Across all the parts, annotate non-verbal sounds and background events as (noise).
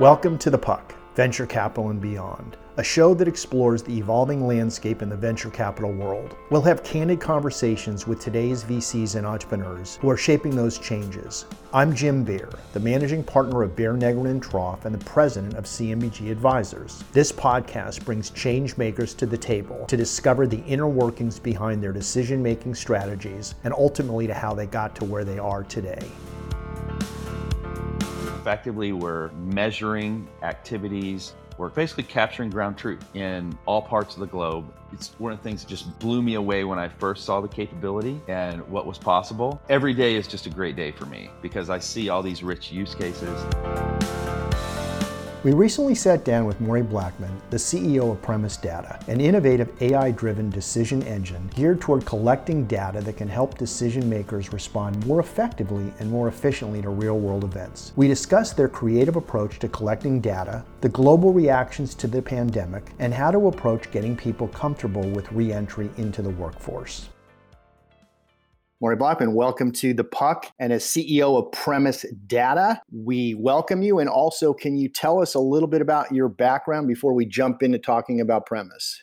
Welcome to The Puck, Venture Capital and Beyond, a show that explores the evolving landscape in the venture capital world. We'll have candid conversations with today's VCs and entrepreneurs who are shaping those changes. I'm Jim Baer, the managing partner of Baer Negrin and Troff and the president of CMBG Advisors. This podcast brings change makers to the table to discover the inner workings behind their decision making strategies and ultimately to how they got to where they are today effectively we're measuring activities. We're basically capturing ground truth in all parts of the globe. It's one of the things that just blew me away when I first saw the capability and what was possible. Every day is just a great day for me because I see all these rich use cases. We recently sat down with Maury Blackman, the CEO of Premise Data, an innovative AI driven decision engine geared toward collecting data that can help decision makers respond more effectively and more efficiently to real world events. We discussed their creative approach to collecting data, the global reactions to the pandemic, and how to approach getting people comfortable with re entry into the workforce. Maury Blackman, welcome to the Puck. And as CEO of Premise Data, we welcome you. And also, can you tell us a little bit about your background before we jump into talking about Premise?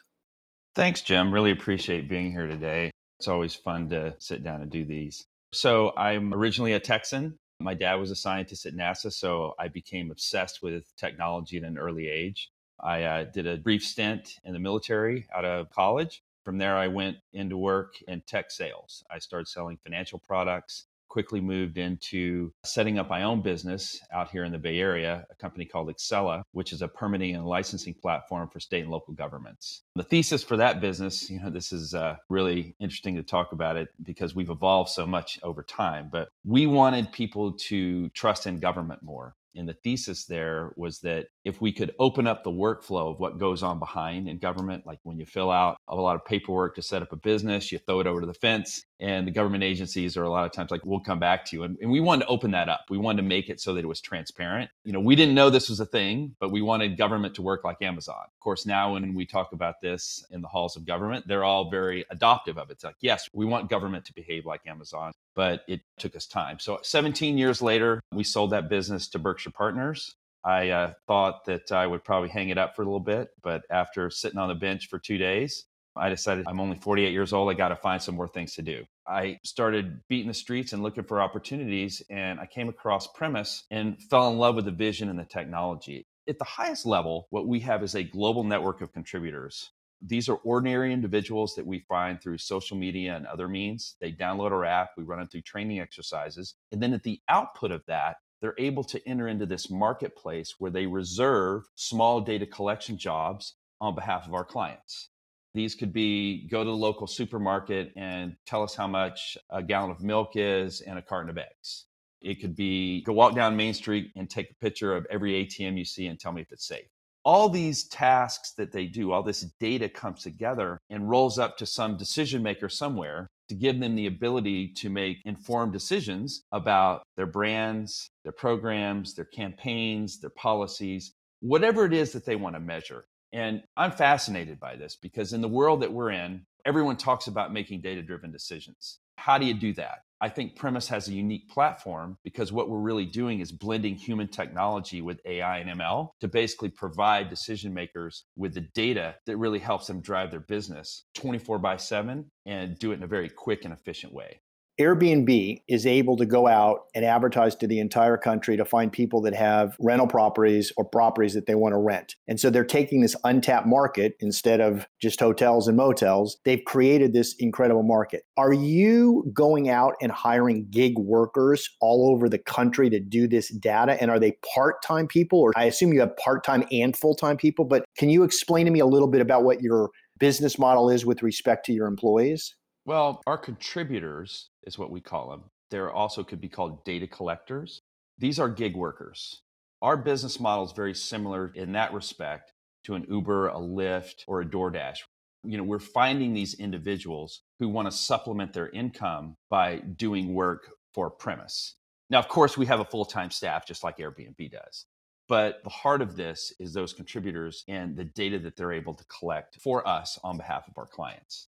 Thanks, Jim. Really appreciate being here today. It's always fun to sit down and do these. So, I'm originally a Texan. My dad was a scientist at NASA, so I became obsessed with technology at an early age. I uh, did a brief stint in the military out of college from there, I went into work in tech sales. I started selling financial products, quickly moved into setting up my own business out here in the Bay Area, a company called Accela, which is a permitting and licensing platform for state and local governments. The thesis for that business, you know, this is uh, really interesting to talk about it because we've evolved so much over time, but we wanted people to trust in government more and the thesis there was that if we could open up the workflow of what goes on behind in government, like when you fill out a lot of paperwork to set up a business, you throw it over to the fence, and the government agencies are a lot of times like, we'll come back to you. And, and we wanted to open that up. We wanted to make it so that it was transparent. You know, we didn't know this was a thing, but we wanted government to work like Amazon. Of course, now when we talk about this in the halls of government, they're all very adoptive of it. It's like, yes, we want government to behave like Amazon but it took us time. So 17 years later, we sold that business to Berkshire Partners. I uh, thought that I would probably hang it up for a little bit, but after sitting on the bench for two days, I decided I'm only 48 years old. I got to find some more things to do. I started beating the streets and looking for opportunities, and I came across Premise and fell in love with the vision and the technology. At the highest level, what we have is a global network of contributors these are ordinary individuals that we find through social media and other means. They download our app, we run it through training exercises. And then at the output of that, they're able to enter into this marketplace where they reserve small data collection jobs on behalf of our clients. These could be go to the local supermarket and tell us how much a gallon of milk is and a carton of eggs. It could be go walk down Main Street and take a picture of every ATM you see and tell me if it's safe all these tasks that they do, all this data comes together and rolls up to some decision maker somewhere to give them the ability to make informed decisions about their brands, their programs, their campaigns, their policies, whatever it is that they want to measure. And I'm fascinated by this because in the world that we're in, everyone talks about making data driven decisions. How do you do that? I think Premise has a unique platform because what we're really doing is blending human technology with AI and ML to basically provide decision makers with the data that really helps them drive their business 24 by 7 and do it in a very quick and efficient way. Airbnb is able to go out and advertise to the entire country to find people that have rental properties or properties that they want to rent. And so they're taking this untapped market instead of just hotels and motels. They've created this incredible market. Are you going out and hiring gig workers all over the country to do this data? And are they part time people? Or I assume you have part time and full time people, but can you explain to me a little bit about what your business model is with respect to your employees? Well, our contributors is what we call them. There also could be called data collectors. These are gig workers. Our business model is very similar in that respect to an Uber, a Lyft, or a DoorDash. You know, we're finding these individuals who want to supplement their income by doing work for premise. Now, of course, we have a full time staff just like Airbnb does. But the heart of this is those contributors and the data that they're able to collect for us on behalf of our clients.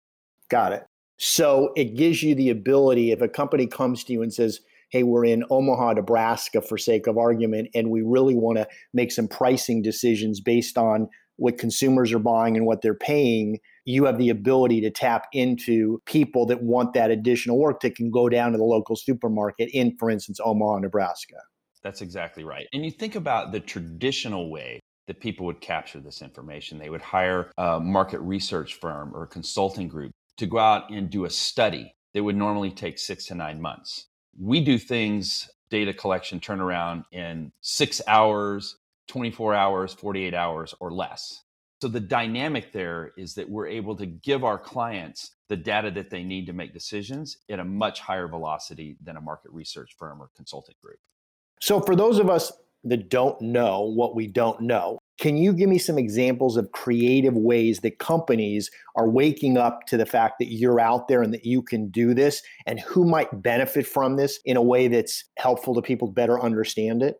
Got it. So it gives you the ability if a company comes to you and says, hey, we're in Omaha, Nebraska for sake of argument, and we really want to make some pricing decisions based on what consumers are buying and what they're paying, you have the ability to tap into people that want that additional work that can go down to the local supermarket in, for instance, Omaha, Nebraska. That's exactly right. And you think about the traditional way that people would capture this information. They would hire a market research firm or a consulting group to go out and do a study that would normally take six to nine months. We do things, data collection, turnaround in six hours, 24 hours, 48 hours, or less. So the dynamic there is that we're able to give our clients the data that they need to make decisions at a much higher velocity than a market research firm or consulting group. So, for those of us that don't know what we don't know, can you give me some examples of creative ways that companies are waking up to the fact that you're out there and that you can do this and who might benefit from this in a way that's helpful to people better understand it?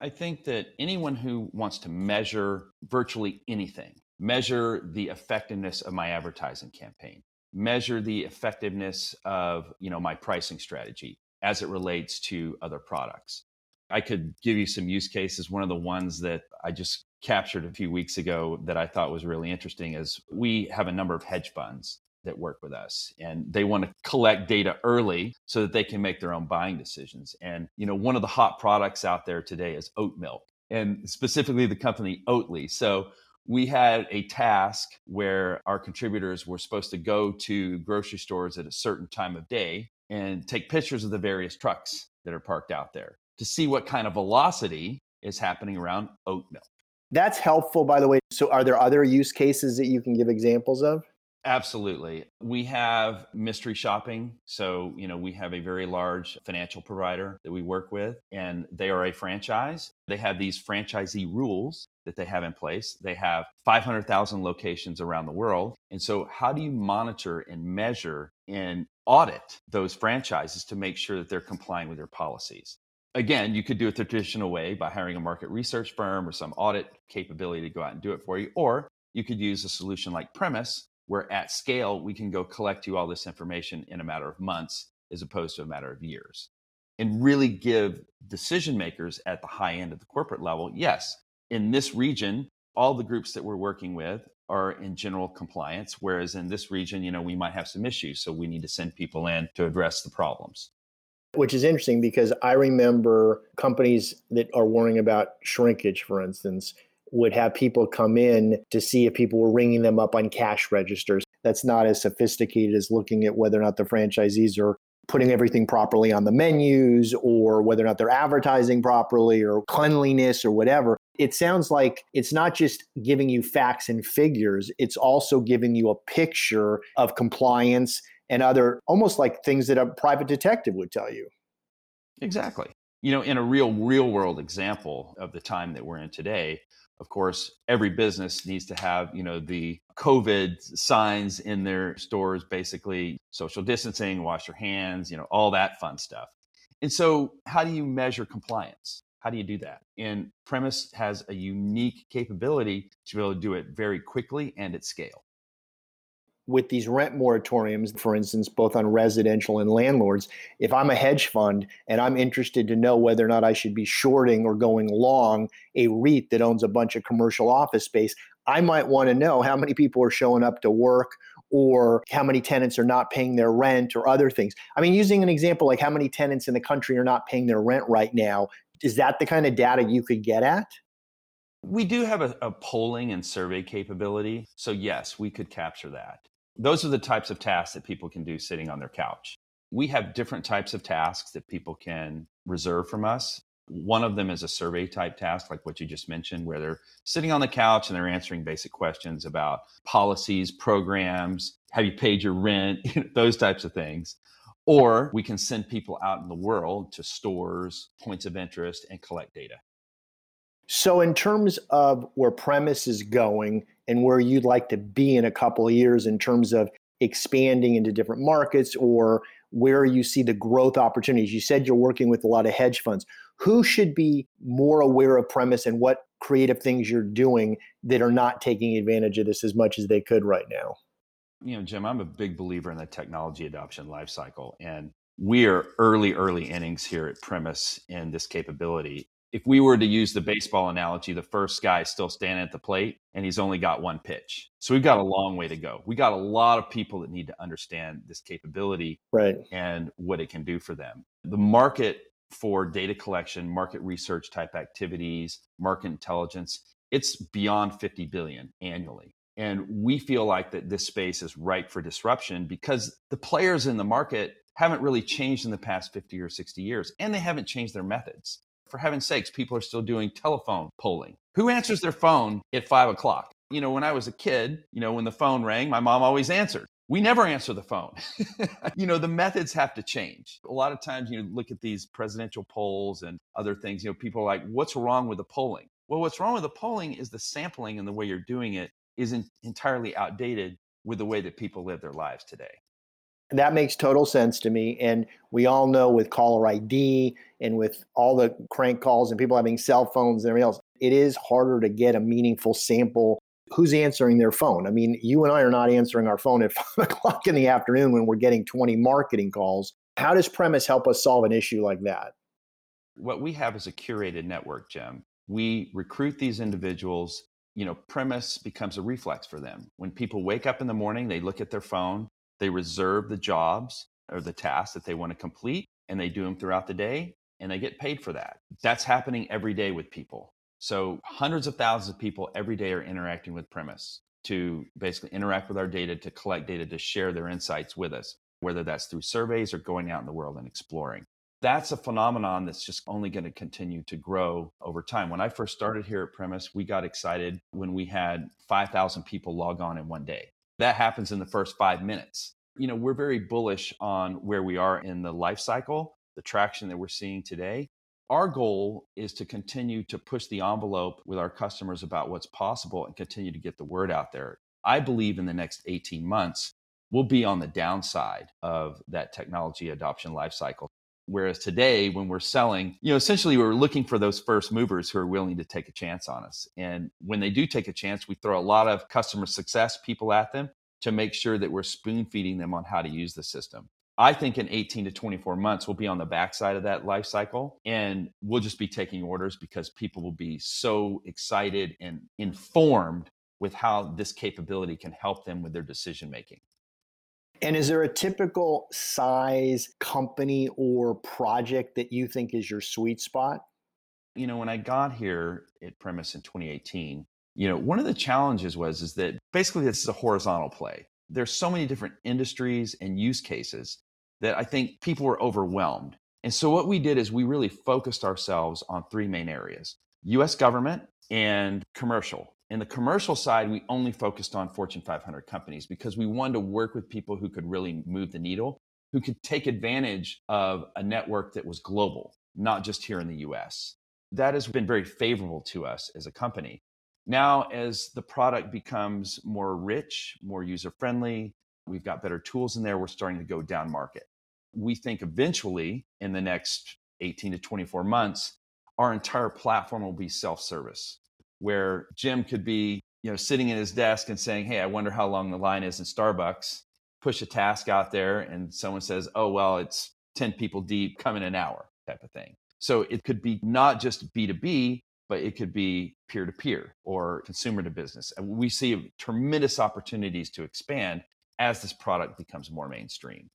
I think that anyone who wants to measure virtually anything, measure the effectiveness of my advertising campaign, measure the effectiveness of, you know, my pricing strategy as it relates to other products, I could give you some use cases. One of the ones that I just captured a few weeks ago that I thought was really interesting is we have a number of hedge funds that work with us and they want to collect data early so that they can make their own buying decisions. And you know, one of the hot products out there today is oat milk and specifically the company Oatly. So we had a task where our contributors were supposed to go to grocery stores at a certain time of day and take pictures of the various trucks that are parked out there to see what kind of velocity is happening around oat milk. That's helpful, by the way. So, are there other use cases that you can give examples of? Absolutely. We have mystery shopping. So, you know, we have a very large financial provider that we work with, and they are a franchise. They have these franchisee rules that they have in place. They have 500,000 locations around the world. And so, how do you monitor and measure and audit those franchises to make sure that they're complying with their policies? Again, you could do it the traditional way by hiring a market research firm or some audit capability to go out and do it for you. Or you could use a solution like Premise, where at scale, we can go collect you all this information in a matter of months as opposed to a matter of years. And really give decision makers at the high end of the corporate level, yes, in this region, all the groups that we're working with are in general compliance, whereas in this region, you know, we might have some issues. So we need to send people in to address the problems which is interesting because I remember companies that are worrying about shrinkage, for instance, would have people come in to see if people were ringing them up on cash registers. That's not as sophisticated as looking at whether or not the franchisees are putting everything properly on the menus or whether or not they're advertising properly or cleanliness or whatever. It sounds like it's not just giving you facts and figures, it's also giving you a picture of compliance and other almost like things that a private detective would tell you. Exactly. You know, in a real, real world example of the time that we're in today, of course, every business needs to have, you know, the COVID signs in their stores, basically social distancing, wash your hands, you know, all that fun stuff. And so, how do you measure compliance? How do you do that? And Premise has a unique capability to be able to do it very quickly and at scale with these rent moratoriums, for instance, both on residential and landlords, if I'm a hedge fund and I'm interested to know whether or not I should be shorting or going long a REIT that owns a bunch of commercial office space, I might want to know how many people are showing up to work or how many tenants are not paying their rent or other things. I mean, using an example like how many tenants in the country are not paying their rent right now, is that the kind of data you could get at? We do have a, a polling and survey capability. So, yes, we could capture that those are the types of tasks that people can do sitting on their couch. We have different types of tasks that people can reserve from us. One of them is a survey type task, like what you just mentioned, where they're sitting on the couch and they're answering basic questions about policies, programs, have you paid your rent, (laughs) those types of things. Or we can send people out in the world to stores, points of interest, and collect data. So, in terms of where Premise is going and where you'd like to be in a couple of years in terms of expanding into different markets or where you see the growth opportunities, you said you're working with a lot of hedge funds. Who should be more aware of Premise and what creative things you're doing that are not taking advantage of this as much as they could right now? You know, Jim, I'm a big believer in the technology adoption lifecycle. And we are early, early innings here at Premise in this capability. If we were to use the baseball analogy, the first guy is still standing at the plate and he's only got one pitch. So we've got a long way to go. We got a lot of people that need to understand this capability right. and what it can do for them. The market for data collection, market research type activities, market intelligence, it's beyond 50 billion annually. And we feel like that this space is ripe for disruption because the players in the market haven't really changed in the past 50 or 60 years, and they haven't changed their methods. For heaven's sakes, people are still doing telephone polling. Who answers their phone at five o'clock? You know, when I was a kid, you know, when the phone rang, my mom always answered. We never answer the phone. (laughs) you know, the methods have to change. A lot of times you look at these presidential polls and other things, you know, people are like, what's wrong with the polling? Well, what's wrong with the polling is the sampling and the way you're doing it isn't entirely outdated with the way that people live their lives today. That makes total sense to me. And we all know with caller ID and with all the crank calls and people having cell phones and everything else, it is harder to get a meaningful sample. Who's answering their phone? I mean, you and I are not answering our phone at (laughs) five o'clock in the afternoon when we're getting 20 marketing calls. How does Premise help us solve an issue like that? What we have is a curated network, Jim. We recruit these individuals. You know, Premise becomes a reflex for them. When people wake up in the morning, they look at their phone, they reserve the jobs or the tasks that they want to complete and they do them throughout the day and they get paid for that. That's happening every day with people. So hundreds of thousands of people every day are interacting with Premise to basically interact with our data, to collect data, to share their insights with us, whether that's through surveys or going out in the world and exploring. That's a phenomenon that's just only going to continue to grow over time. When I first started here at Premise, we got excited when we had 5,000 people log on in one day. That happens in the first five minutes. You know, we're very bullish on where we are in the life cycle, the traction that we're seeing today. Our goal is to continue to push the envelope with our customers about what's possible and continue to get the word out there. I believe in the next 18 months, we'll be on the downside of that technology adoption life cycle. Whereas today, when we're selling, you know, essentially we're looking for those first movers who are willing to take a chance on us. And when they do take a chance, we throw a lot of customer success people at them to make sure that we're spoon feeding them on how to use the system. I think in 18 to 24 months, we'll be on the backside of that life cycle and we'll just be taking orders because people will be so excited and informed with how this capability can help them with their decision making. And is there a typical size company or project that you think is your sweet spot? You know, when I got here at Premise in 2018, you know, one of the challenges was is that basically this is a horizontal play. There's so many different industries and use cases that I think people were overwhelmed. And so what we did is we really focused ourselves on three main areas: US government and commercial. In the commercial side, we only focused on Fortune 500 companies because we wanted to work with people who could really move the needle, who could take advantage of a network that was global, not just here in the US. That has been very favorable to us as a company. Now, as the product becomes more rich, more user friendly, we've got better tools in there, we're starting to go down market. We think eventually in the next 18 to 24 months, our entire platform will be self service where Jim could be, you know, sitting in his desk and saying, "Hey, I wonder how long the line is in Starbucks." Push a task out there, and someone says, "Oh, well, it's ten people deep, come in an hour," type of thing. So it could be not just B two B, but it could be peer to peer or consumer to business. And we see tremendous opportunities to expand as this product becomes more mainstream.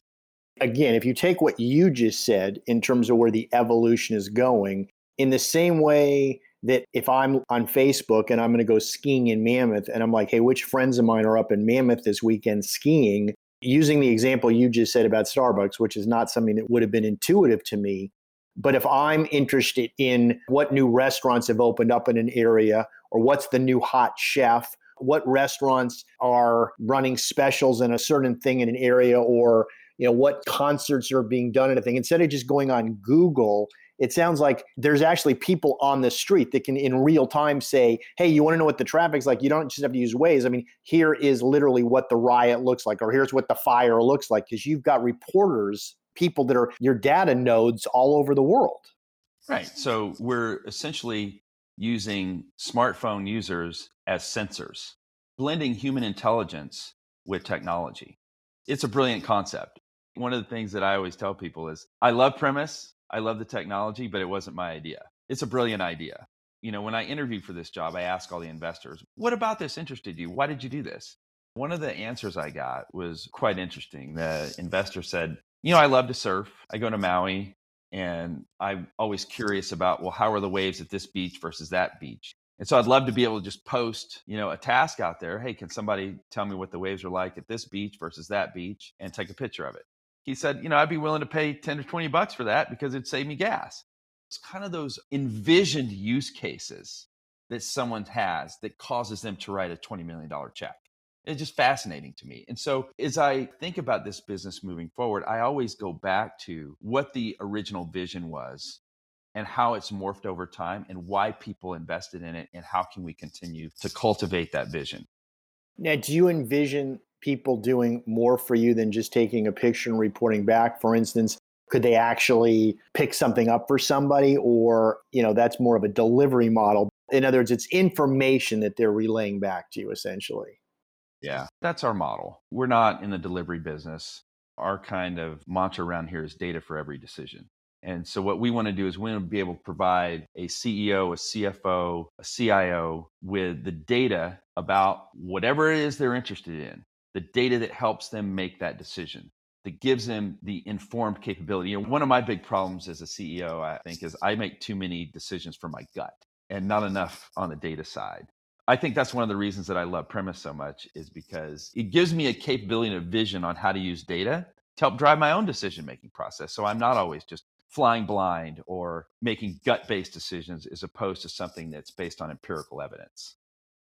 Again, if you take what you just said in terms of where the evolution is going, in the same way that if I'm on Facebook and I'm going to go skiing in Mammoth and I'm like, hey, which friends of mine are up in Mammoth this weekend skiing? Using the example you just said about Starbucks, which is not something that would have been intuitive to me. But if I'm interested in what new restaurants have opened up in an area or what's the new hot chef, what restaurants are running specials in a certain thing in an area or you know what concerts are being done in a thing instead of just going on google it sounds like there's actually people on the street that can in real time say, hey, you want to know what the traffic's like? You don't just have to use Waze. I mean, here is literally what the riot looks like, or here's what the fire looks like, because you've got reporters, people that are your data nodes all over the world. Right. So we're essentially using smartphone users as sensors, blending human intelligence with technology. It's a brilliant concept. One of the things that I always tell people is I love premise, I love the technology, but it wasn't my idea. It's a brilliant idea. You know, when I interviewed for this job, I asked all the investors, what about this interested you? Why did you do this? One of the answers I got was quite interesting. The investor said, You know, I love to surf. I go to Maui and I'm always curious about, well, how are the waves at this beach versus that beach? And so I'd love to be able to just post, you know, a task out there. Hey, can somebody tell me what the waves are like at this beach versus that beach and take a picture of it? He said, you know, I'd be willing to pay 10 or 20 bucks for that because it'd save me gas. It's kind of those envisioned use cases that someone has that causes them to write a $20 million check. It's just fascinating to me. And so, as I think about this business moving forward, I always go back to what the original vision was and how it's morphed over time and why people invested in it and how can we continue to cultivate that vision. Now, do you envision people doing more for you than just taking a picture and reporting back? For instance, could they actually pick something up for somebody or, you know, that's more of a delivery model? In other words, it's information that they're relaying back to you essentially. Yeah, that's our model. We're not in the delivery business. Our kind of mantra around here is data for every decision. And so, what we want to do is we want to be able to provide a CEO, a CFO, a CIO with the data about whatever it is they're interested in, the data that helps them make that decision, that gives them the informed capability. You know, one of my big problems as a CEO, I think, is I make too many decisions from my gut and not enough on the data side. I think that's one of the reasons that I love Premise so much is because it gives me a capability and a vision on how to use data to help drive my own decision making process. So I'm not always just flying blind or making gut based decisions as opposed to something that's based on empirical evidence.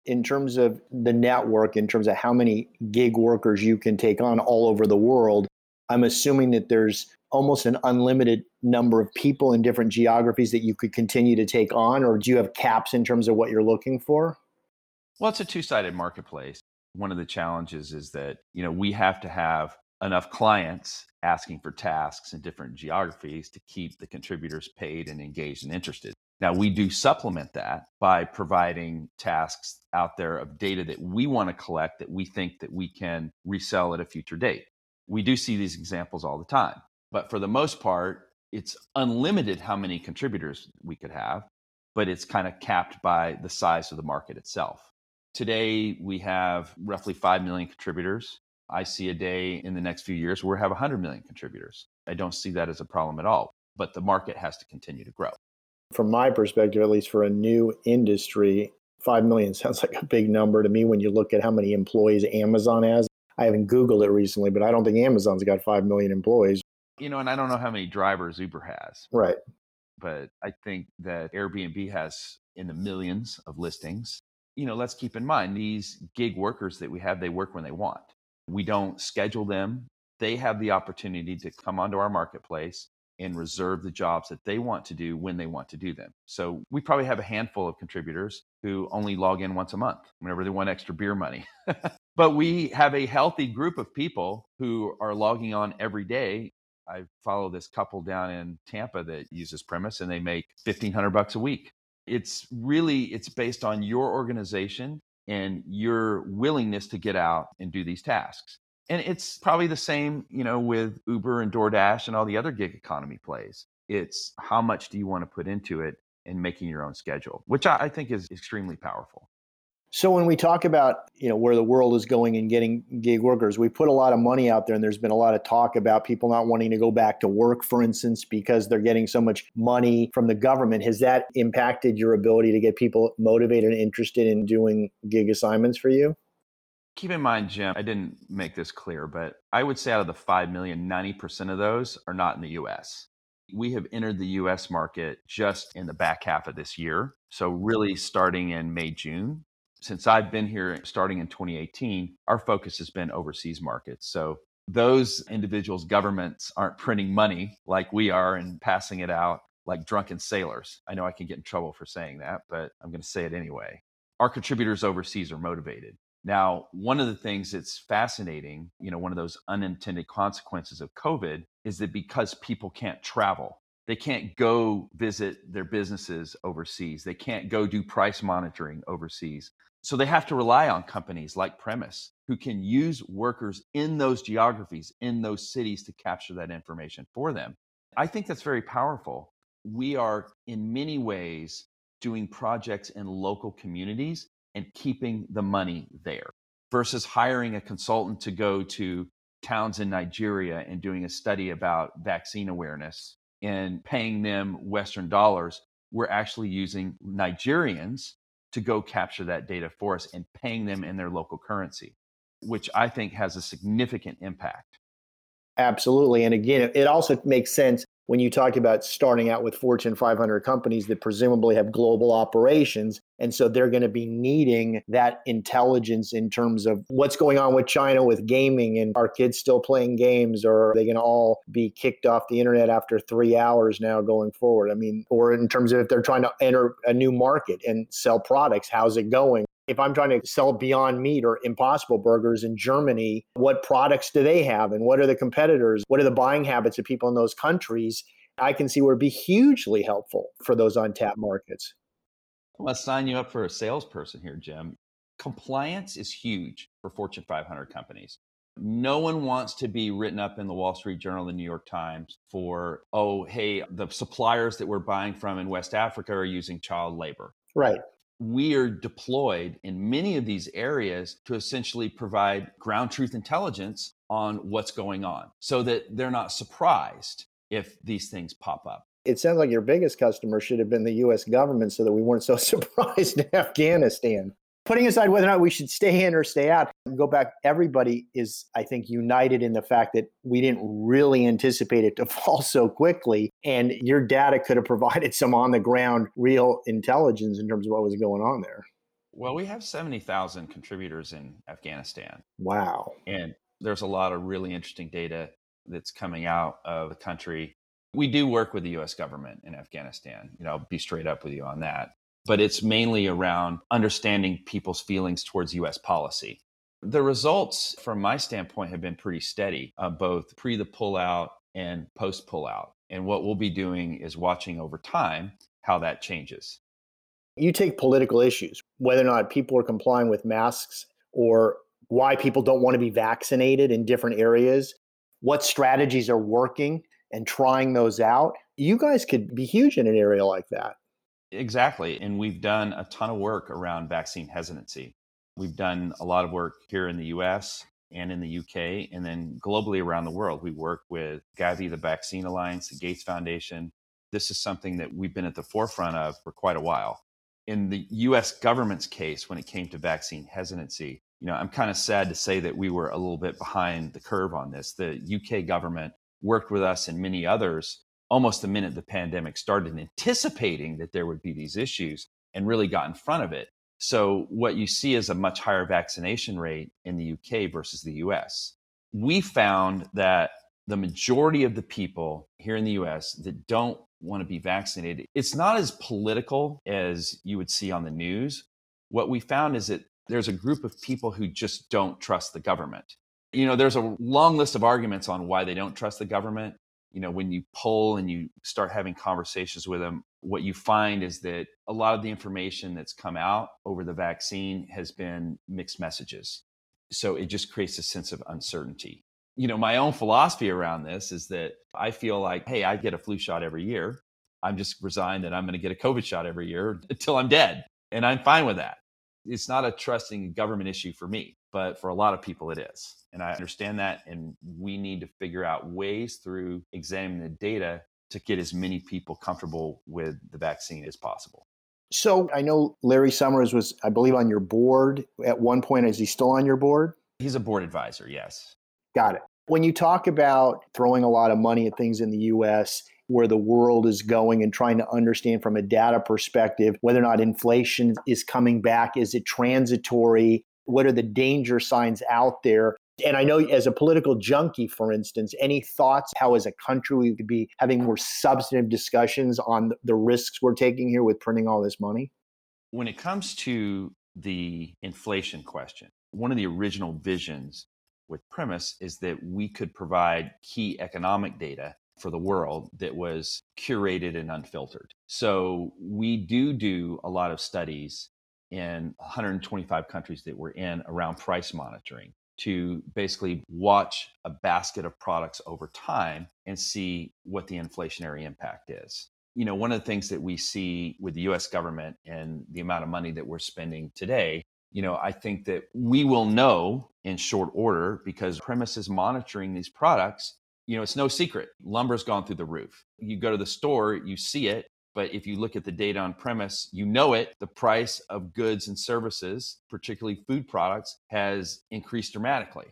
In terms of the network, in terms of how many gig workers you can take on all over the world, I'm assuming that there's almost an unlimited number of people in different geographies that you could continue to take on, or do you have caps in terms of what you're looking for? Well, it's a two sided marketplace. One of the challenges is that, you know, we have to have enough clients asking for tasks in different geographies to keep the contributors paid and engaged and interested. Now, we do supplement that by providing tasks out there of data that we want to collect that we think that we can resell at a future date. We do see these examples all the time, but for the most part, it's unlimited how many contributors we could have, but it's kind of capped by the size of the market itself. Today, we have roughly 5 million contributors. I see a day in the next few years where we have 100 million contributors. I don't see that as a problem at all, but the market has to continue to grow. From my perspective, at least for a new industry, 5 million (laughs) sounds like a big number to me when you look at how many employees Amazon has. I haven't Googled it recently, but I don't think Amazon's got 5 million employees. You know, and I don't know how many drivers Uber has. Right. But I think that Airbnb has in the millions of listings. You know, let's keep in mind these gig workers that we have, they work when they want. We don't schedule them. They have the opportunity to come onto our marketplace and reserve the jobs that they want to do when they want to do them. So we probably have a handful of contributors who only log in once a month whenever they want extra beer money. (laughs) but we have a healthy group of people who are logging on every day. I follow this couple down in Tampa that uses Premise and they make 1500 bucks a week. It's really it's based on your organization and your willingness to get out and do these tasks. And it's probably the same, you know, with Uber and DoorDash and all the other gig economy plays. It's how much do you want to put into it and making your own schedule, which I think is extremely powerful. So when we talk about you know where the world is going and getting gig workers, we put a lot of money out there, and there's been a lot of talk about people not wanting to go back to work, for instance, because they're getting so much money from the government. Has that impacted your ability to get people motivated and interested in doing gig assignments for you? Keep in mind, Jim, I didn't make this clear, but I would say out of the 5 million, 90% of those are not in the US. We have entered the US market just in the back half of this year. So, really starting in May, June since I've been here starting in 2018, our focus has been overseas markets. So those individuals, governments aren't printing money like we are and passing it out like drunken sailors. I know I can get in trouble for saying that, but I'm going to say it anyway. Our contributors overseas are motivated. Now, one of the things that's fascinating, you know, one of those unintended consequences of COVID is that because people can't travel, they can't go visit their businesses overseas. They can't go do price monitoring overseas So they have to rely on companies like Premise who can use workers in those geographies, in those cities to capture that information for them. I think that's very powerful. We are, in many ways, doing projects in local communities and keeping the money there versus hiring a consultant to go to towns in Nigeria and doing a study about vaccine awareness and paying them Western dollars. We're actually using Nigerians to go capture that data for us and paying them in their local currency, which I think has a significant impact. Absolutely. And again, it also makes sense when you talked about starting out with Fortune 500 companies that presumably have global operations. And so they're going to be needing that intelligence in terms of what's going on with China with gaming and are kids still playing games or are they going to all be kicked off the internet after three hours now going forward? I mean, or in terms of if they're trying to enter a new market and sell products, how's it going? If I'm trying to sell Beyond Meat or Impossible Burgers in Germany, what products do they have and what are the competitors? What are the buying habits of people in those countries? I can see where it'd be hugely helpful for those untapped markets. Let's sign you up for a salesperson here, Jim. Compliance is huge for Fortune 500 companies. No one wants to be written up in the Wall Street Journal, the New York Times for, oh, hey, the suppliers that we're buying from in West Africa are using child labor. Right we are deployed in many of these areas to essentially provide ground truth intelligence on what's going on so that they're not surprised if these things pop up. It sounds like your biggest customer should have been the US government so that we weren't so (laughs) surprised in Afghanistan putting aside whether or not we should stay in or stay out, go back, everybody is, I think, united in the fact that we didn't really anticipate it to (laughs) fall so quickly. And your data could have provided some on the ground real intelligence in terms of what was going on there. Well, we have 70,000 contributors in Afghanistan. Wow. And there's a lot of really interesting data that's coming out of the country. We do work with the US government in Afghanistan. You know, I'll be straight up with you on that but it's mainly around understanding people's feelings towards US policy. The results, from my standpoint, have been pretty steady, uh, both pre the pullout and post pullout. And what we'll be doing is watching over time how that changes. You take political issues, whether or not people are complying with masks or why people don't want to be vaccinated in different areas, what strategies are working and trying those out. You guys could be huge in an area like that. Exactly. And we've done a ton of work around vaccine hesitancy. We've done a lot of work here in the US and in the UK, and then globally around the world. We work with Gavi, the Vaccine Alliance, the Gates Foundation. This is something that we've been at the forefront of for quite a while. In the US government's case, when it came to vaccine hesitancy, you know, I'm kind of sad to say that we were a little bit behind the curve on this. The UK government worked with us and many others almost the minute the pandemic started, anticipating that there would be these issues and really got in front of it. So, what you see is a much higher vaccination rate in the UK versus the US. We found that the majority of the people here in the US that don't want to be vaccinated, it's not as political as you would see on the news. What we found is that there's a group of people who just don't trust the government. You know, there's a long list of arguments on why they don't trust the government you know when you pull and you start having conversations with them what you find is that a lot of the information that's come out over the vaccine has been mixed messages. So it just creates a sense of uncertainty. You know my own philosophy around this is that i feel like hey i get a flu shot every year. I'm just resigned that i'm going to get a covid shot every year (laughs) until i'm dead and i'm fine with that. It's not a trusting government issue for me but for a lot of people it is and I understand that. And we need to figure out ways through examining the data to get as many people comfortable with the vaccine as possible. So I know Larry Summers was, I believe, on your board at one point. Is he still on your board? He's a board advisor, yes. Got it. When you talk about throwing a lot of money at things in the US, where the world is going and trying to understand from a data perspective whether or not inflation is coming back, is it transitory? What are the danger signs out there? And I know as a political junkie, for instance, any thoughts how as a country we could be having more substantive discussions on the risks we're taking here with printing all this money? When it comes to the inflation question, one of the original visions with Premise is that we could provide key economic data for the world that was curated and unfiltered. So we do do a lot of studies in 125 countries that we're in around price monitoring to basically watch a basket of products over time and see what the inflationary impact is. You know, one of the things that we see with the US government and the amount of money that we're spending today, you know, I think that we will know in short order because Premise is monitoring these products. You know, it's no secret. Lumber's gone through the roof. You go to the store, you see it, but if you look at the data on premise, you know it. The price of goods and services, particularly food products, has increased dramatically.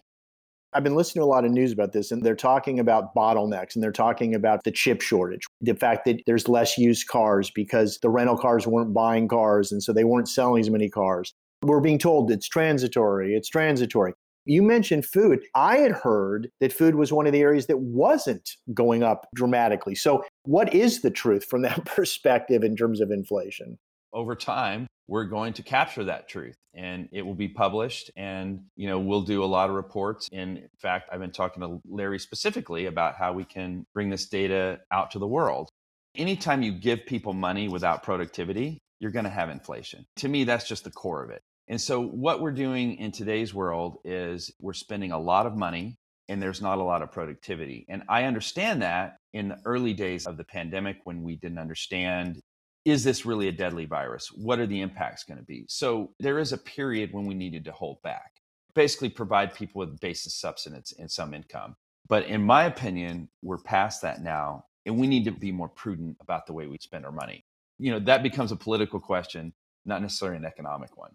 I've been listening to a lot of news about this, and they're talking about bottlenecks and they're talking about the chip shortage. The fact that there's less used cars because the rental cars weren't buying cars, and so they weren't selling as many cars. We're being told it's transitory, it's transitory. You mentioned food. I had heard that food was one of the areas that wasn't going up dramatically. So, what is the truth from that (laughs) perspective in terms of inflation? Over time, we're going to capture that truth and it will be published and you know we'll do a lot of reports in fact i've been talking to larry specifically about how we can bring this data out to the world anytime you give people money without productivity you're going to have inflation to me that's just the core of it and so, what we're doing in today's world is we're spending a lot of money and there's not a lot of productivity. And I understand that in the early days of the pandemic when we didn't understand is this really a deadly virus? What are the impacts going to be? So, there is a period when we needed to hold back, basically, provide people with basic subsistence and some income. But in my opinion, we're past that now, and we need to be more prudent about the way we spend our money. You know, that becomes a political question, not necessarily an economic one.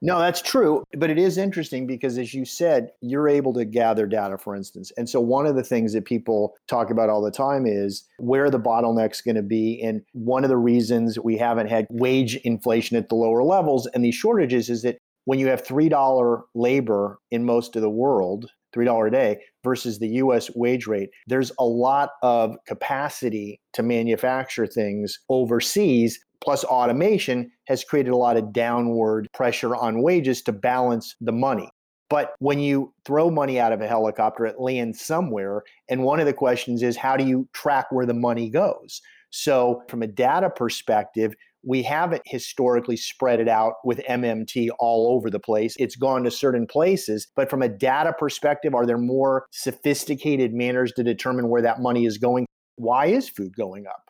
No, that's true. But it is interesting because, as you said, you're able to gather data, for instance. And so, one of the things that people talk about all the time is where the bottlenecks going to be? And one of the reasons we haven't had wage inflation at the lower levels and these shortages is that when you have $3 labor in most of the world, $3 a day versus the US wage rate, there's a lot of capacity to manufacture things overseas plus automation has created a lot of downward pressure on wages to balance the money. But when you throw money out of a helicopter, it lands somewhere. And one of the questions is how do you track where the money goes? So, from a data perspective, we haven't historically spread it out with MMT all over the place. It's gone to certain places. But from a data perspective, are there more sophisticated manners to determine where that money is going? Why is food going up?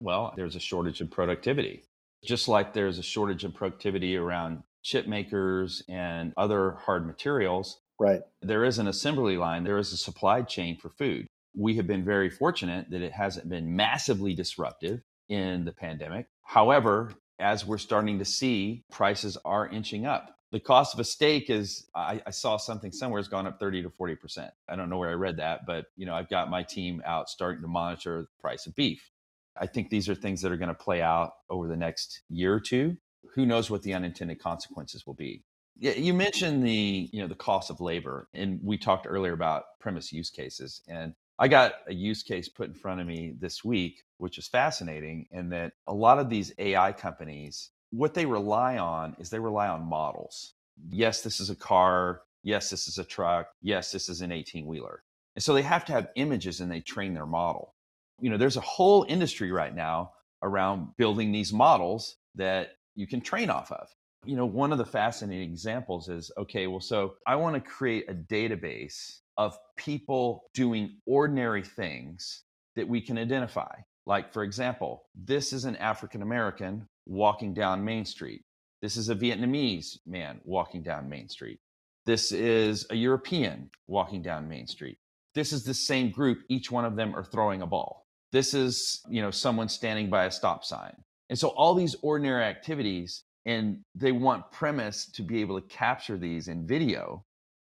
Well, there's a shortage of productivity. Just like there's a shortage of productivity around chip makers and other hard materials. Right. There is an assembly line, there is a supply chain for food. We have been very fortunate that it hasn't been massively disruptive in the pandemic. However, as we're starting to see, prices are inching up. The cost of a steak is, I, I, saw something somewhere has gone up 30 to 40%. I don't know where I read that, but you know, I've got my team out starting to monitor the price of beef. I think these are things that are going to play out over the next year or two. Who knows what the unintended consequences will be? Yeah, you mentioned the you know the cost of labor, and we talked earlier about premise use cases, and I got a use case put in front of me this week, which is fascinating, in that a lot of these AI companies, what they rely on is they rely on models. Yes, this is a car. Yes, this is a truck. Yes, this is an 18 wheeler. And so they have to have images and they train their model you know, there's a whole industry right now around building these models that you can train off of. You know, one of the fascinating examples is okay, well, so I want to create a database of people doing ordinary things that we can identify. Like, for example, this is an African American walking down Main Street. This is a Vietnamese man walking down Main Street. This is a European walking down Main Street. This is the same group. Each one of them are throwing a ball. This is, you know, someone standing by a stop sign. And so all these ordinary activities, and they want premise to be able to capture these in video.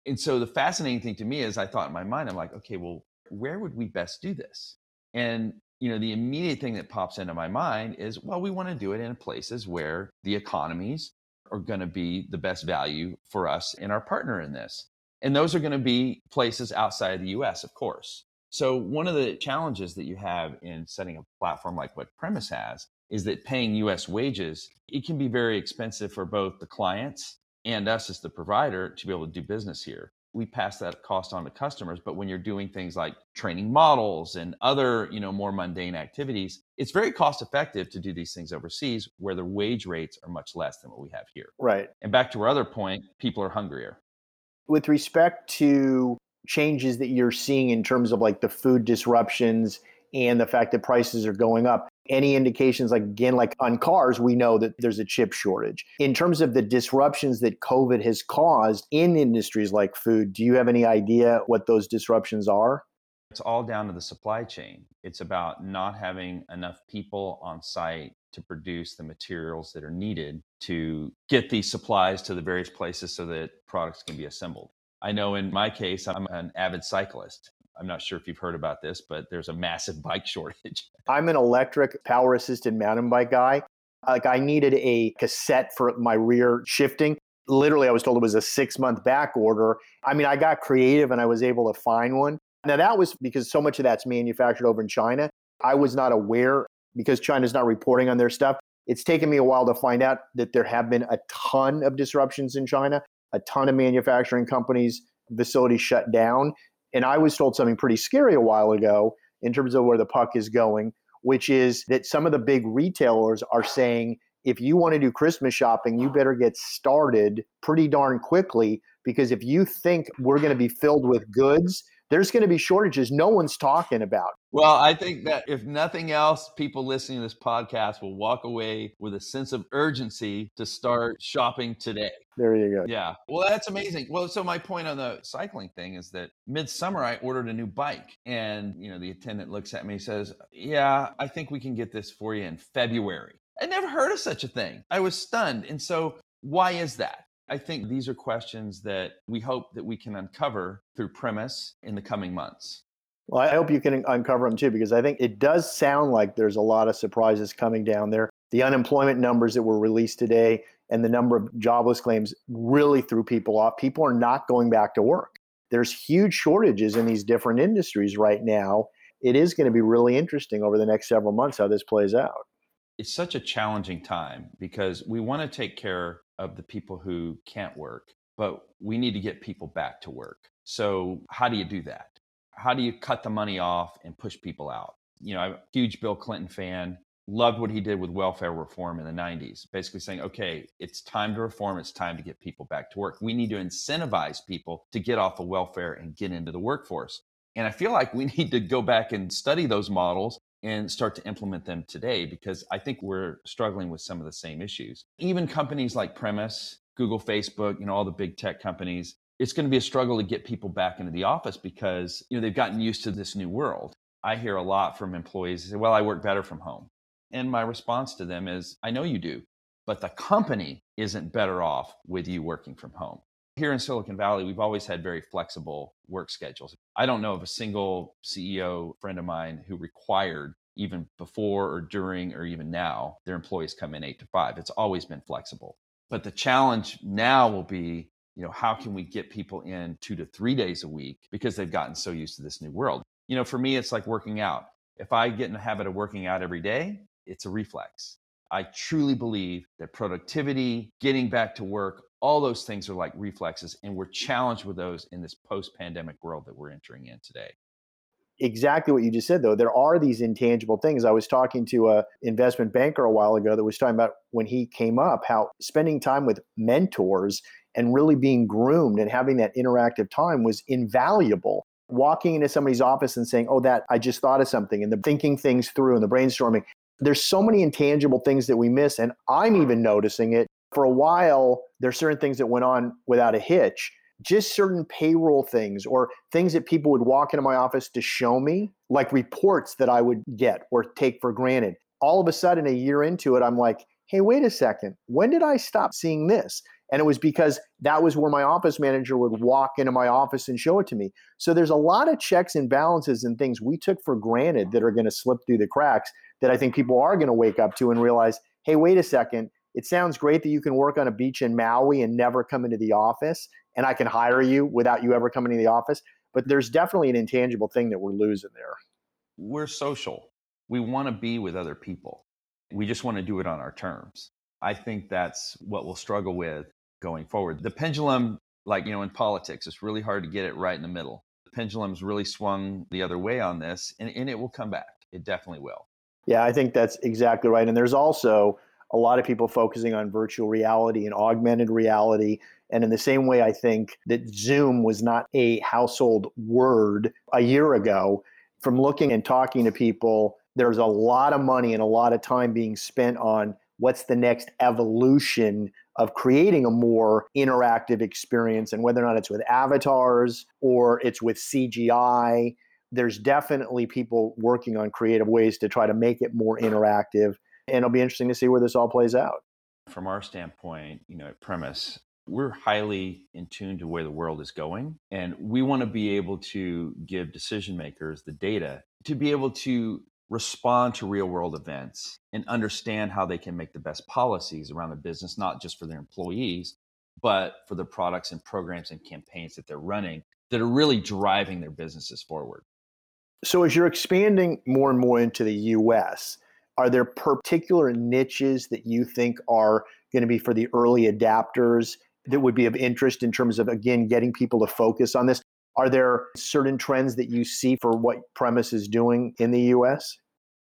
And so the fascinating thing to me is I thought in my mind, I'm like, okay, well, where would we best do this? And you know, the immediate thing that pops into my mind is, well, we want to do it in places where the economies are going to be the best value for us and our partner in this. And those are going to be places outside of the US, of course. So, one of the challenges that you have in setting a platform like what Premise has is that paying US wages, it can be very expensive for both the clients and us as the provider to be able to do business here. we pass that cost on to customers but when you're doing things like training models and other you know more mundane activities it's very cost effective to do these things overseas where the wage rates are much less than what we have here. Right. And back to our other point people are hungrier. With respect to changes that you're seeing in terms of like the food disruptions and the fact that prices are going up. Any indications like again like on cars we know that there's a chip shortage. In terms of the disruptions that covid has caused in industries like food do you have any idea what those disruptions are? It's all down to the supply chain. It's about not having enough people on site to produce the materials that are needed to get these supplies to the various places so that products can be assembled I know in my case, I'm an avid cyclist. I'm not sure if you've heard about this, but there's a massive (laughs) bike shortage. I'm an electric power assisted mountain bike guy. Like I needed a cassette for my rear shifting. Literally, I was told it was a six month back order. I mean, I got creative and I was able to find one. Now, that was because so much of that's manufactured over in China. I was not aware because China's not reporting on their stuff. It's taken me a while to find out that there have been a ton of disruptions in China, a ton of manufacturing companies, facilities shut down. And I was told something pretty scary a while ago in terms of where the puck is going, which is that some of the big retailers are saying if you want to do Christmas shopping, you better get started pretty darn quickly because if you think we're going to be filled with goods, there's going to be shortages no one's talking about. Well, I think that if nothing else, people listening to this podcast will walk away with a sense of urgency to start shopping today. There you go. Yeah. Well, that's amazing. Well, so my point on the cycling thing is that midsummer I ordered a new bike and, you know, the attendant looks at me and says, "Yeah, I think we can get this for you in February." I never heard of such a thing. I was stunned. And so why is that? I think these are questions that we hope that we can uncover through premise in the coming months. Well, I hope you can uncover them too, because I think it does sound like there's a lot of surprises coming down there. The unemployment numbers that were released today and the number of jobless claims really threw people off. People are not going back to work. There's huge shortages in these different industries right now. It is going to be really interesting over the next several months how this plays out. It's such a challenging time because we want to take care of the people who can't work, but we need to get people back to work. So, how do you do that? How do you cut the money off and push people out? You know, I'm a huge Bill Clinton fan. Loved what he did with welfare reform in the 90s, basically saying, okay, it's time to reform, it's time to get people back to work. We need to incentivize people to get off of welfare and get into the workforce. And I feel like we (laughs) need to go back and study those models and start to implement them today because I think we're struggling with some of the same issues. Even companies like Premise, Google, Facebook, you know, all the big tech companies, it's going to be a struggle to get people back into the office because, you know, they've gotten used to this new world. I hear a lot from employees say, "Well, I work better from home." And my response to them is, "I know you do, but the company isn't better off with you working from home." Here in Silicon Valley, we've always had very flexible work schedules. I don't know of a single CEO friend of mine who required, even before or during or even now, their employees come in eight to five. It's always been flexible. But the challenge now will be, you know, how can we get people in two to three days a week because they've gotten so used to this new world? You know, for me, it's like working out. If I get in the habit of working out every day, it's a reflex. I truly believe that productivity, getting back to work, all those things are like reflexes, and we're challenged with those in this post pandemic world that we're entering in today. Exactly what you just said, though. There are these intangible things. I was talking to a investment banker a while ago that was talking about when he came up how spending time with mentors and really being groomed and having that interactive time was invaluable. Walking into somebody's office and saying, Oh, that I just thought of something, and the thinking things through and the brainstorming. There's so many intangible things that we miss. And I'm even noticing it for a while, there's certain things that went on without a hitch, just certain payroll things or things that people would walk into my office to show me, like reports that I would get or take for granted. All of a sudden, a year into it, I'm like, hey, wait a second. When did I stop seeing this? And it was because that was where my office manager would walk into my office and show it to me. So there's a lot of checks and balances and things we took for granted that are going to slip through the cracks that I think people are going to wake up to and realize, hey, wait a second it sounds great that you can work on a beach in Maui and never come into the office, and I can hire you without you ever coming to the office. But there's definitely an intangible thing that we're losing there. We're social. We want to be with other people. We just want to do it on our terms. I think that's what we'll struggle with going forward. The pendulum Like, you know, in politics, it's really hard to get it right in the middle. The pendulum's really swung the other way on this, and, and it will come back. It definitely will. Yeah, I think that's exactly right. And there's also a lot of people focusing on virtual reality and augmented reality. And in the same way, I think that Zoom was not a household word a year ago. From looking and talking to people, there's a lot of money and a lot of time being spent on what's the next evolution of creating a more interactive experience. And whether or not it's with avatars or it's with CGI there's definitely people working on creative ways to try to make it more interactive. And it'll be interesting to see where this all plays out. From our standpoint you know at premise we're highly in tune to where the world is going and we want to be able to give decision makers the data to be able to respond to real world events and understand how they can make the best policies around the business, not just for their employees, but for the products and programs and campaigns that they're running that are really driving their businesses forward. So, as you're expanding more and more into the US, are there particular niches that you think are going to be for the early adapters that would be of interest in terms of, again, getting people to focus on this? Are there certain trends that you see for what Premise is doing in the US?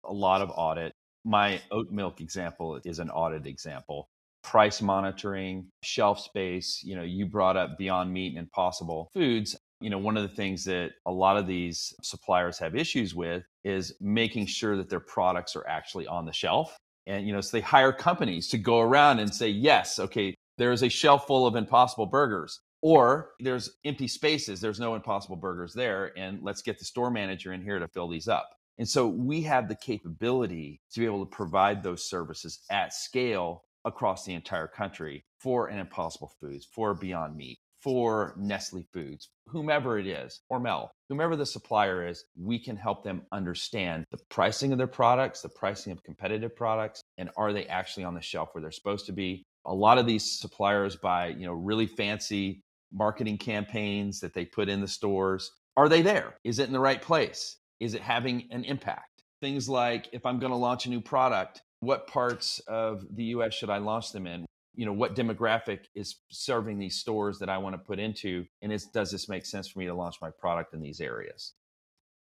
A lot of audit. My oat milk example is an audit example. Price monitoring, shelf space. You know, you brought up Beyond Meat and Impossible Foods. You know, one of the things that a lot of these suppliers have issues with is making sure that their products are actually on the shelf. And, you know, so they hire companies to go around and say, yes, okay, there is a shelf full of impossible burgers or there's empty spaces there's no impossible burgers there and let's get the store manager in here to fill these up and so we have the capability to be able to provide those services at scale across the entire country for an impossible foods for beyond meat for Nestle Foods, whomever it is, Hormel, whomever the supplier is, we can help them understand the pricing of their products, the pricing of competitive products, and are they actually on the shelf where they're supposed to be? A lot of these suppliers buy, you know, really fancy marketing campaigns that they put in the stores. Are they there? Is it in the right place? Is it having an impact? Things like if I'm going to launch a new product, what parts of the US should I launch them in? You know, what demographic is serving these stores that I want to put into? And is, does this make sense for me to launch my product in these areas?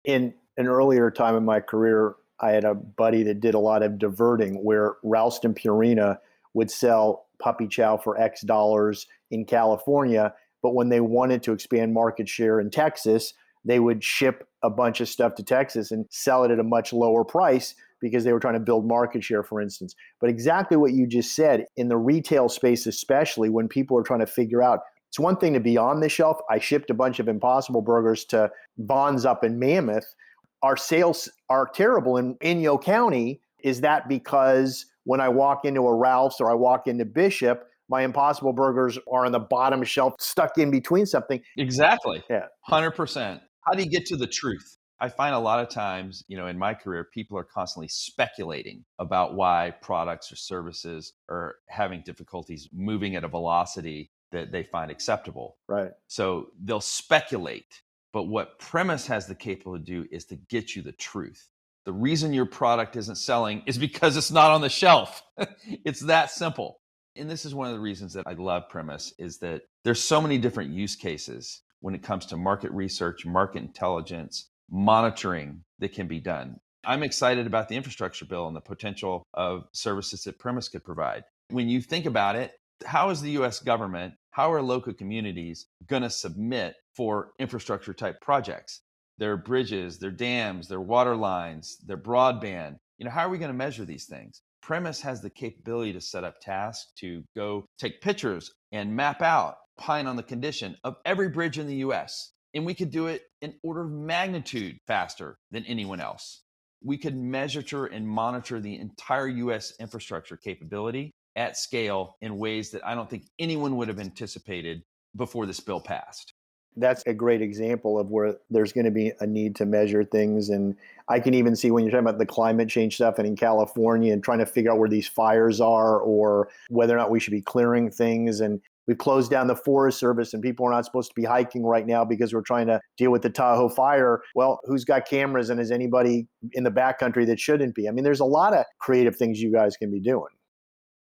In an earlier time in my career, I had a buddy that did a lot of diverting where Ralston Purina would sell puppy chow for X dollars in California but when they wanted to expand market share in Texas, they would ship a bunch of stuff to Texas and sell it at a much lower price because they were trying to build market share, for instance. But exactly what you just said in the retail space, especially when people are trying to figure out it's one thing to be on the shelf. I shipped a bunch of Impossible Burgers to Vons up in Mammoth. Our sales are terrible in Inyo County. Is that because when I walk into a Ralph's or I walk into Bishop, my impossible burgers are on the bottom shelf stuck in between something. Exactly. Yeah. 100% how do you get to the truth? I find a lot of times you know in my career people are constantly speculating about why products or services are having difficulties moving at a velocity that they find acceptable. Right. So they'll speculate but what premise has the capability to do is to get you the truth. The reason your product isn't selling is because it's not on the shelf. (laughs) It's that simple and this is one of the reasons that I love Premise is that there's so many different use cases when it comes to market research, market intelligence, monitoring that can be done. I'm excited about the infrastructure bill and the potential of services that Premise could provide. When you think about it, how is the US government, how are local communities going to submit for infrastructure type projects? Their bridges, their dams, their water lines, their broadband. You know, how are we going to measure these things? Premise has the capability to set up tasks to go take pictures and map out, pine on the condition of every bridge in the US. And we could do it in order of magnitude faster than anyone else. We could measure and monitor the entire US infrastructure capability at scale in ways that I don't think anyone would have anticipated before this bill passed that's a great example of where there's going to be a need to measure things. And I can even see when you're talking about the climate change stuff and in California and trying to figure out where these fires are or whether or not we should be clearing things. And we've closed down the Forest Service and people are not supposed to be hiking right now because we're trying to deal with the Tahoe fire. Well, who's got cameras and is anybody in the backcountry that shouldn't be? I mean, there's a lot of creative things you guys can be doing.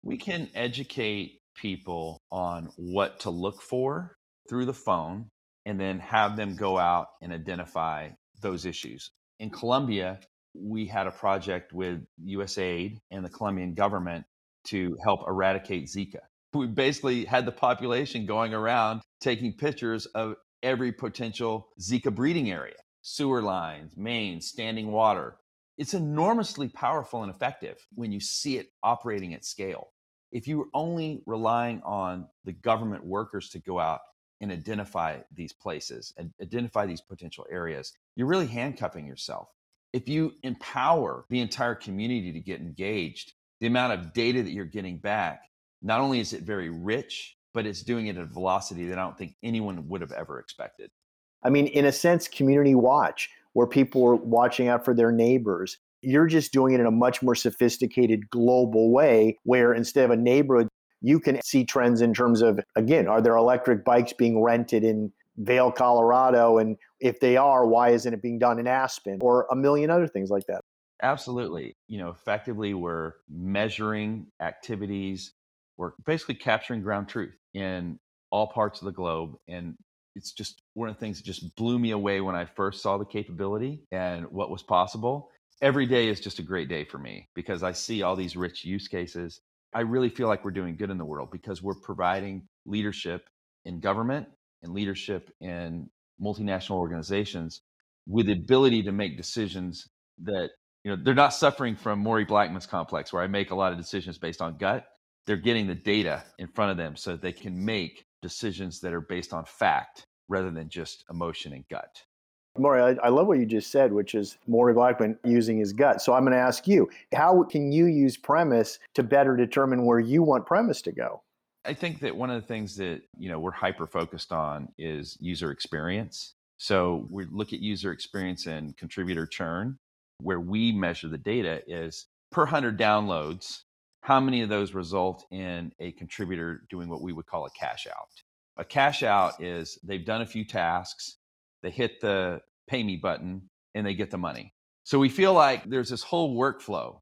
We can educate people on what to look for through the phone and then have them go out and identify those issues. In Colombia, we had a project with USAID and the Colombian government to help eradicate Zika. (laughs) We basically had the population going around taking pictures of every potential Zika breeding area sewer lines, mains, standing water. It's enormously powerful and effective when you see it operating at scale. If you were only relying on the government workers to go out and identify these places and identify these potential areas, you're really handcuffing yourself. If you empower the entire community to get engaged, the amount of data that you're getting back, not only is it very rich, but it's doing it at a velocity that I don't think anyone would have ever expected. I mean, in a sense, community watch, where people are watching out for their neighbors. You're just doing it in a much more sophisticated global way, where instead of a neighborhood, you can see trends in terms of, again, are there electric bikes being rented in Vail, Colorado? And if they are, why isn't it being done in Aspen or a million other things like that? Absolutely. You know, effectively, we're measuring activities, we're basically capturing ground truth in all parts of the globe. And it's just one of the things that just blew me away when I first saw the capability and what was possible. Every day is just a great day for me because I see all these rich use cases. I really feel like we're doing good in the world because we're providing leadership in government and leadership in multinational organizations with the ability to make decisions that you know they're not suffering from Maury Blackman's complex where I make a lot of decisions based on gut. They're getting the data in front of them so they can make decisions that are based on fact rather than just emotion and gut. Maury, I, I, love what you just said, which is Maury Blackman using his gut. So I'm going to ask you, how can you use premise to better determine where you want premise to go? I think that one of the things that you know we're hyper focused on is user experience. So we look at user experience and contributor churn. Where we measure the data is per hundred downloads, how many of those result in a contributor doing what we would call a cash out? A cash out is they've done a few tasks, they hit the pay me button, and they get the money. So we feel like there's this whole workflow.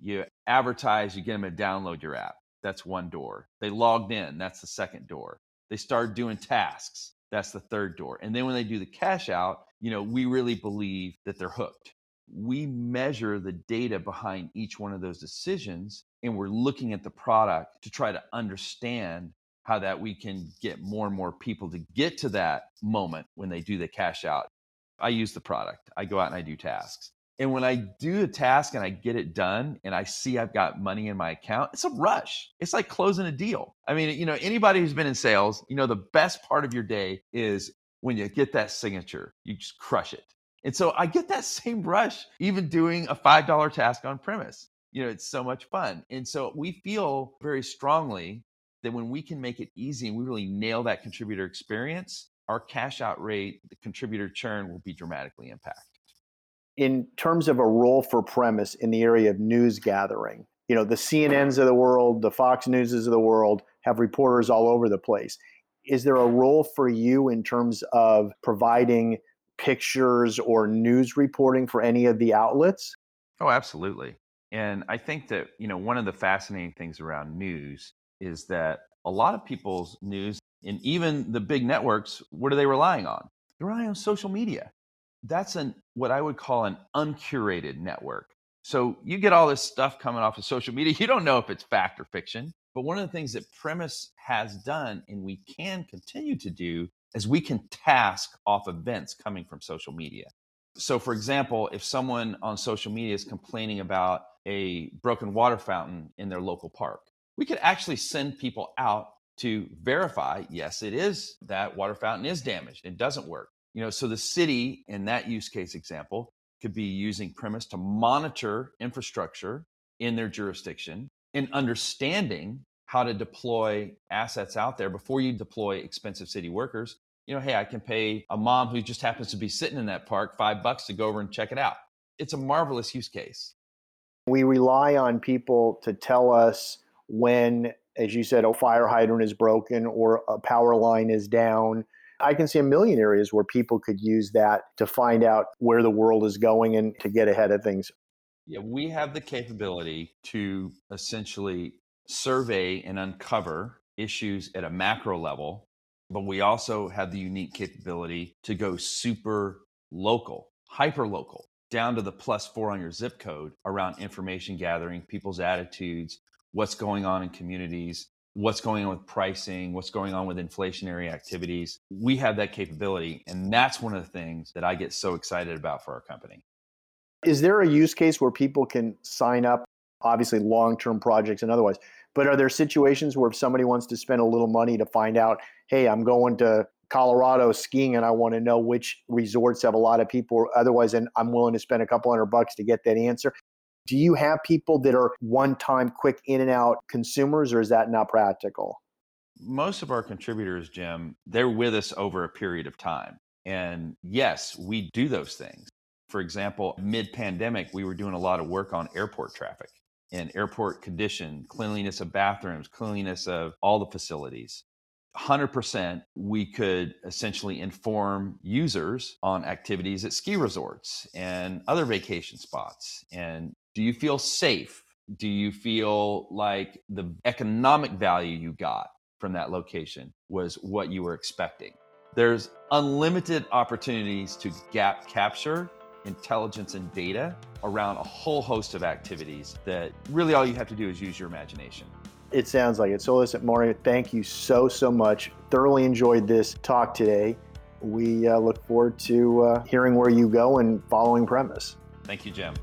You advertise, you get them to download your app. That's one door. They logged in. That's the second door. They start doing tasks. That's the third door. And then when they do the cash out, you know, we really believe that they're hooked. We measure the data behind each one of those decisions and we're looking at the product to try to understand how that we can get more and more people to get to that moment when they do the cash out. I use the product. I go out and I do tasks. And when I do a task and I get it done and I see I've got money in my account, it's a rush. It's like closing a deal. I mean, you know, anybody who's been in sales, you know, the best part of your day is when you get that signature, you just crush it. And so I get that (laughs) same rush even doing a $5 task on premise you know, it's so much fun. And so we feel very strongly that when we can make it easy and we really nail that contributor experience, our cash out rate, the contributor churn will be dramatically impacted. In terms of a role for premise in the area of news gathering, you know, the CNNs of the world, the Fox Newses of the world have reporters all over the place. Is there a role for you in terms of providing pictures or news reporting for any of the outlets? Oh, absolutely. And I think that, you know, one of the fascinating things around news is that a lot of people's news and even the big networks, what are they relying on? They're relying on social media. That's an what I would call an uncurated network. So you get all this stuff coming off of social media. (laughs) You don't know if it's fact or fiction. But one of the things that Premise has done and we can continue to do is we can task off events coming from social media. So, for example, if someone on social media is complaining about a broken water fountain in their local park. We could actually send people out to verify yes, it is that water fountain is damaged it doesn't work. You know, so the city in that use case example could be using premise to monitor infrastructure in their jurisdiction and understanding how to deploy assets out there before you deploy expensive city workers. You know, hey, I can pay a mom who just happens to be sitting in that park five bucks to go over and check it out. It's a marvelous use case. We rely on people to tell us when, as you said, a fire hydrant is broken or a power line is down. I can see a million areas where people could use that to find out where the world is going and to get ahead of things. Yeah, we have the capability to essentially survey and uncover issues at a macro level but we also have the unique capability to go super local, hyper local, down to the plus four on your zip code around information gathering, people's attitudes, what's going on in communities, what's going on with pricing, what's going on with inflationary activities. We have that capability. And that's one of the things that I get so excited about for our company. Is there a use case where people can sign up, obviously long term projects and otherwise? But are there situations where if somebody wants to spend a little money to find out, hey, I'm going to Colorado skiing and I want to know which resorts have a lot of people, otherwise, and I'm willing to spend a couple hundred bucks to get that answer. Do you have people that are one time quick in and out consumers, or is that not practical? Most of our contributors, Jim, they're with us over a period of time. And yes, we do those things. For example, mid pandemic, we were doing a lot of work on airport traffic and airport condition, cleanliness of bathrooms, cleanliness of all the facilities. 100% we could essentially inform users on activities at ski resorts and other vacation spots. And do you feel safe? Do you feel like the economic value you got from that location was what you were expecting? There's unlimited opportunities to gap capture intelligence and data around a whole host of activities that really all you have to do is use your imagination. It sounds like it. So, listen, Maury, thank you so, so much. Thoroughly enjoyed this talk today. We uh, look forward to uh, hearing where you go and following premise. Thank you, Jim.